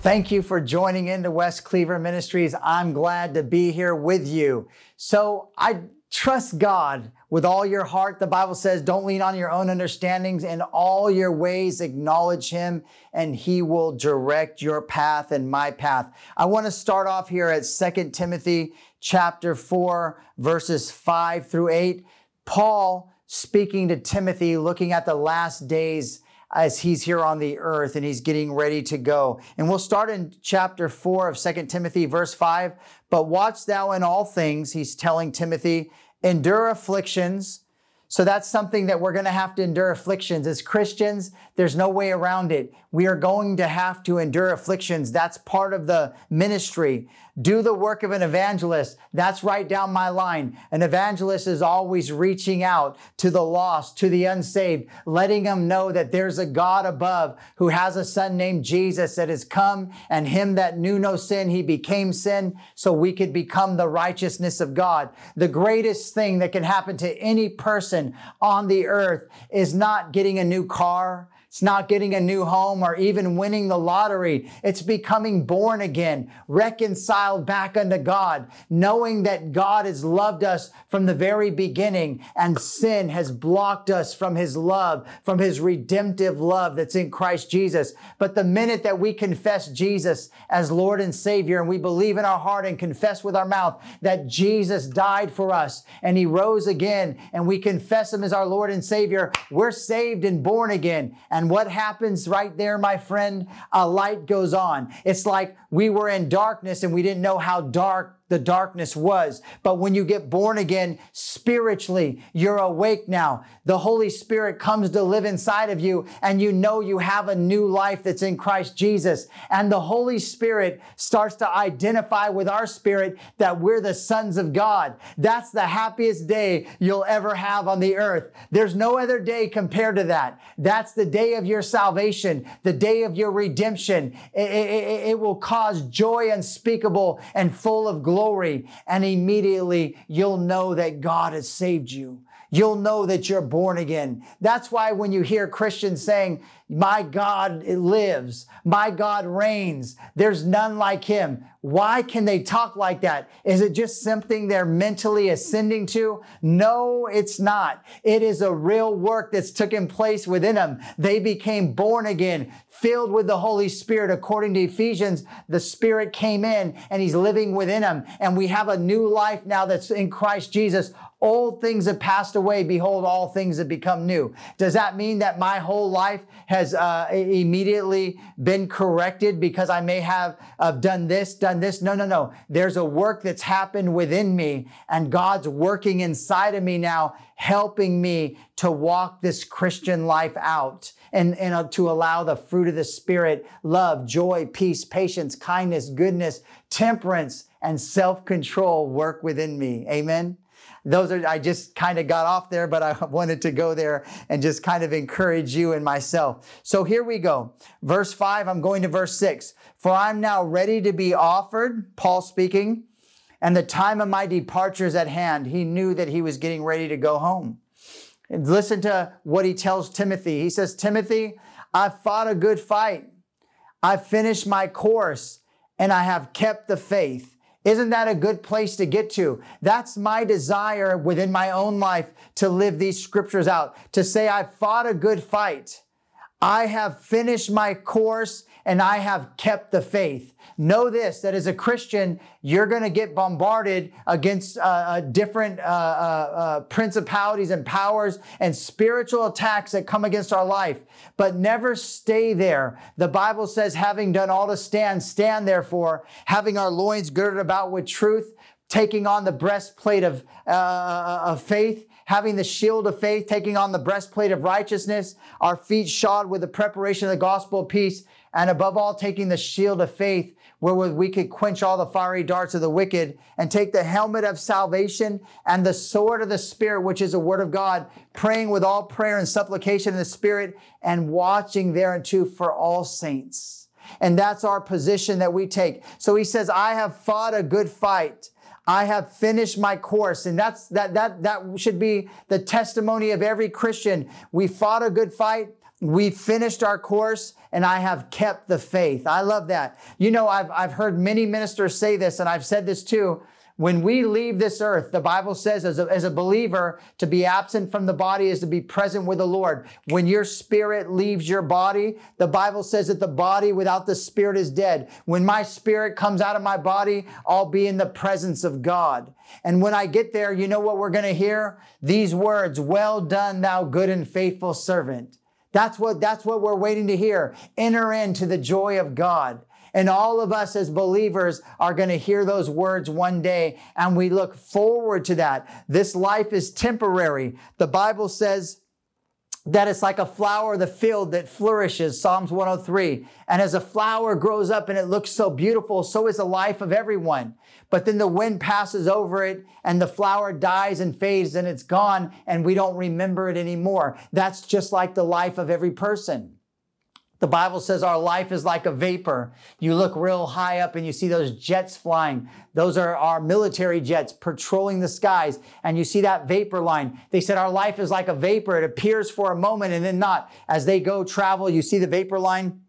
Thank you for joining into West Cleaver Ministries. I'm glad to be here with you. So I trust God with all your heart. The Bible says, don't lean on your own understandings. In all your ways, acknowledge Him, and He will direct your path and my path. I want to start off here at 2 Timothy chapter 4, verses 5 through 8. Paul speaking to Timothy, looking at the last days as he's here on the earth and he's getting ready to go. And we'll start in chapter 4 of 2 Timothy, verse 5. But watch thou in all things, he's telling Timothy, endure afflictions. So that's something that we're going to have to endure afflictions. As Christians, there's no way around it. We are going to have to endure afflictions. That's part of the ministry. Do the work of an evangelist. That's right down my line. An evangelist is always reaching out to the lost, to the unsaved, letting them know that there's a God above who has a son named Jesus that has come and him that knew no sin, he became sin so we could become the righteousness of God. The greatest thing that can happen to any person on the earth is not getting a new car it's not getting a new home or even winning the lottery. It's becoming born again, reconciled back unto God, knowing that God has loved us from the very beginning and sin has blocked us from his love, from his redemptive love that's in Christ Jesus. But the minute that we confess Jesus as Lord and Savior and we believe in our heart and confess with our mouth that Jesus died for us and he rose again and we confess him as our Lord and Savior, we're saved and born again. And what happens right there, my friend? A light goes on. It's like we were in darkness and we didn't know how dark the darkness was. But when you get born again spiritually, you're awake now. The Holy Spirit comes to live inside of you and you know you have a new life that's in Christ Jesus. And the Holy Spirit starts to identify with our spirit that we're the sons of God. That's the happiest day you'll ever have on the earth. There's no other day compared to that. That's the day of your salvation, the day of your redemption. It, it, it will cause joy unspeakable and full of glory, and immediately you'll know that God has saved you. You'll know that you're born again. That's why when you hear Christians saying, my God lives. My God reigns. There's none like him. Why can they talk like that? Is it just something they're mentally ascending to? No, it's not. It is a real work that's taken place within them. They became born again, filled with the Holy Spirit. According to Ephesians, the Spirit came in and he's living within Him. And we have a new life now that's in Christ Jesus. Old things have passed away. Behold, all things have become new. Does that mean that my whole life has uh, immediately been corrected because I may have done this, done this? No, no, no. There's a work that's happened within me and God's working inside of me now, helping me to walk this Christian life out and, and uh, to allow the fruit of the Spirit, love, joy, peace, patience, kindness, goodness, temperance, and self-control work within me. Amen those are, I just kind of got off there, but I wanted to go there and just kind of encourage you and myself. So here we go. Verse five, I'm going to verse six. For I'm now ready to be offered, Paul speaking, and the time of my departure is at hand. He knew that he was getting ready to go home. And listen to what he tells Timothy. He says, Timothy, I've fought a good fight. I've finished my course and I have kept the faith. Isn't that a good place to get to? That's my desire within my own life to live these scriptures out, to say, I've fought a good fight. I have finished my course and I have kept the faith. Know this that as a Christian, you're going to get bombarded against uh, uh, different uh, uh, uh, principalities and powers and spiritual attacks that come against our life, but never stay there. The Bible says, having done all to stand, stand therefore, having our loins girded about with truth, taking on the breastplate of, uh, of faith, having the shield of faith, taking on the breastplate of righteousness, our feet shod with the preparation of the gospel of peace, and above all, taking the shield of faith, wherewith we could quench all the fiery darts of the wicked, and take the helmet of salvation and the sword of the Spirit, which is the word of God, praying with all prayer and supplication in the Spirit, and watching thereunto for all saints. And that's our position that we take. So he says, I have fought a good fight. I have finished my course. And that's, that, that, that should be the testimony of every Christian. We fought a good fight. we finished our course and I have kept the faith. I love that. You know, I've, I've heard many ministers say this, and I've said this too. When we leave this earth, the Bible says as a, as a believer, to be absent from the body is to be present with the Lord. When your spirit leaves your body, the Bible says that the body without the spirit is dead. When my spirit comes out of my body, I'll be in the presence of God. And when I get there, you know what we're going to hear? These words, well done, thou good and faithful servant. That's what, that's what we're waiting to hear. Enter into the joy of God. And all of us as believers are going to hear those words one day, and we look forward to that. This life is temporary. The Bible says, that it's like a flower of the field that flourishes, Psalms 103. And as a flower grows up and it looks so beautiful, so is the life of everyone. But then the wind passes over it and the flower dies and fades and it's gone and we don't remember it anymore. That's just like the life of every person. The Bible says our life is like a vapor. You look real high up and you see those jets flying. Those are our military jets patrolling the skies. And you see that vapor line. They said our life is like a vapor. It appears for a moment and then not. As they go travel, you see the vapor line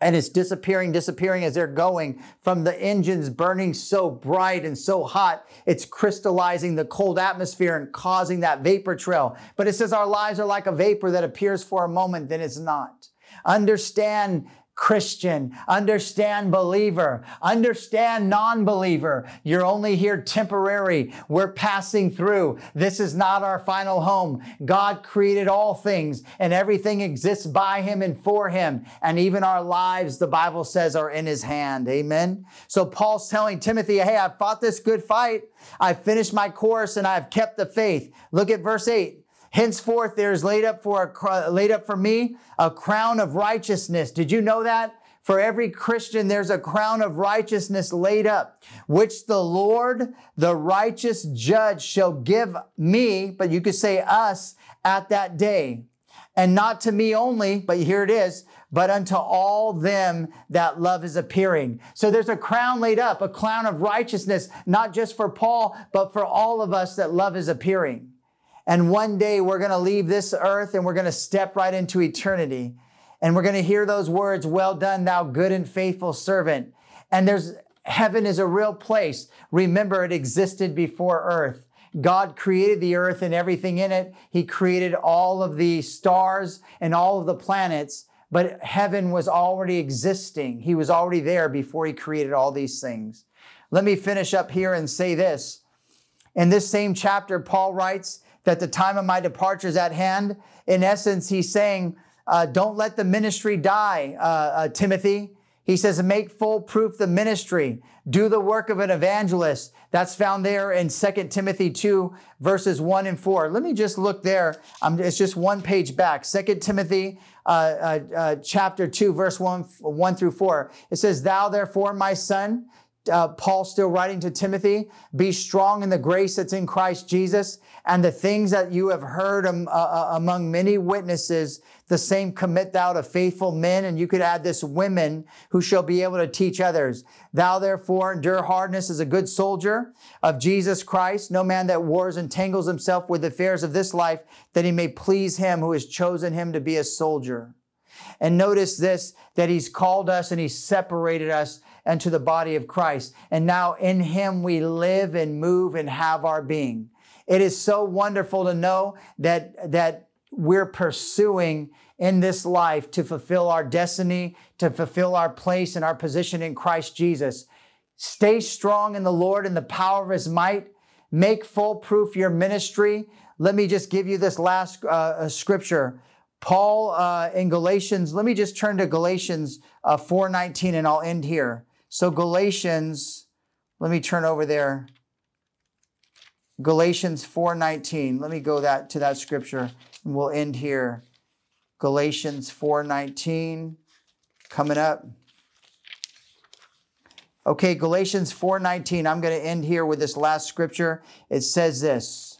and it's disappearing, disappearing as they're going from the engines burning so bright and so hot. It's crystallizing the cold atmosphere and causing that vapor trail. But it says our lives are like a vapor that appears for a moment, then it's not. Understand Christian, understand believer, understand non believer. You're only here temporary. We're passing through. This is not our final home. God created all things and everything exists by Him and for Him. And even our lives, the Bible says, are in His hand. Amen. So Paul's telling Timothy, Hey, I've fought this good fight. I've finished my course and I've kept the faith. Look at verse 8. Henceforth, there is laid up for a, laid up for me a crown of righteousness. Did you know that? For every Christian, there's a crown of righteousness laid up, which the Lord, the righteous judge, shall give me, but you could say us, at that day. And not to me only, but here it is, but unto all them that love is appearing. So there's a crown laid up, a crown of righteousness, not just for Paul, but for all of us that love is appearing. And one day we're going to leave this earth and we're going to step right into eternity. And we're going to hear those words, well done, thou good and faithful servant. And there's heaven is a real place. Remember, it existed before earth. God created the earth and everything in it. He created all of the stars and all of the planets, but heaven was already existing. He was already there before he created all these things. Let me finish up here and say this. In this same chapter, Paul writes, that the time of my departure is at hand. In essence, he's saying, uh, don't let the ministry die, uh, uh, Timothy. He says, make full proof the ministry. Do the work of an evangelist. That's found there in 2 Timothy 2, verses 1 and 4. Let me just look there. Um, it's just one page back. 2 Timothy uh, uh, uh, chapter 2, verse 1, 1 through 4. It says, Thou therefore, my son, uh, Paul still writing to Timothy, be strong in the grace that's in Christ Jesus, and the things that you have heard um, uh, among many witnesses, the same commit thou to faithful men. And you could add this women who shall be able to teach others. Thou therefore endure hardness as a good soldier of Jesus Christ. No man that wars entangles himself with the affairs of this life, that he may please him who has chosen him to be a soldier. And notice this, that he's called us and he's separated us and to the body of Christ. And now in him we live and move and have our being. It is so wonderful to know that, that we're pursuing in this life to fulfill our destiny, to fulfill our place and our position in Christ Jesus. Stay strong in the Lord and the power of his might. Make full proof your ministry. Let me just give you this last uh, uh scripture. Paul uh, in Galatians, let me just turn to Galatians uh, 4.19 and I'll end here. So Galatians, let me turn over there. Galatians 4:19. Let me go that to that scripture and we'll end here. Galatians 4:19 coming up. Okay, Galatians 4:19. I'm going to end here with this last scripture. It says this.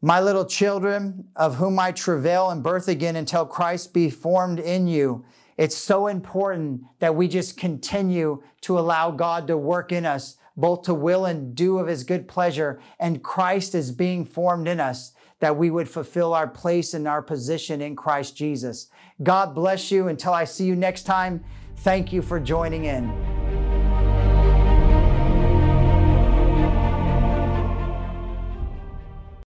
My little children, of whom I travail and birth again until Christ be formed in you. It's so important that we just continue to allow God to work in us, both to will and do of his good pleasure. And Christ is being formed in us, that we would fulfill our place and our position in Christ Jesus. God bless you. Until I see you next time, thank you for joining in.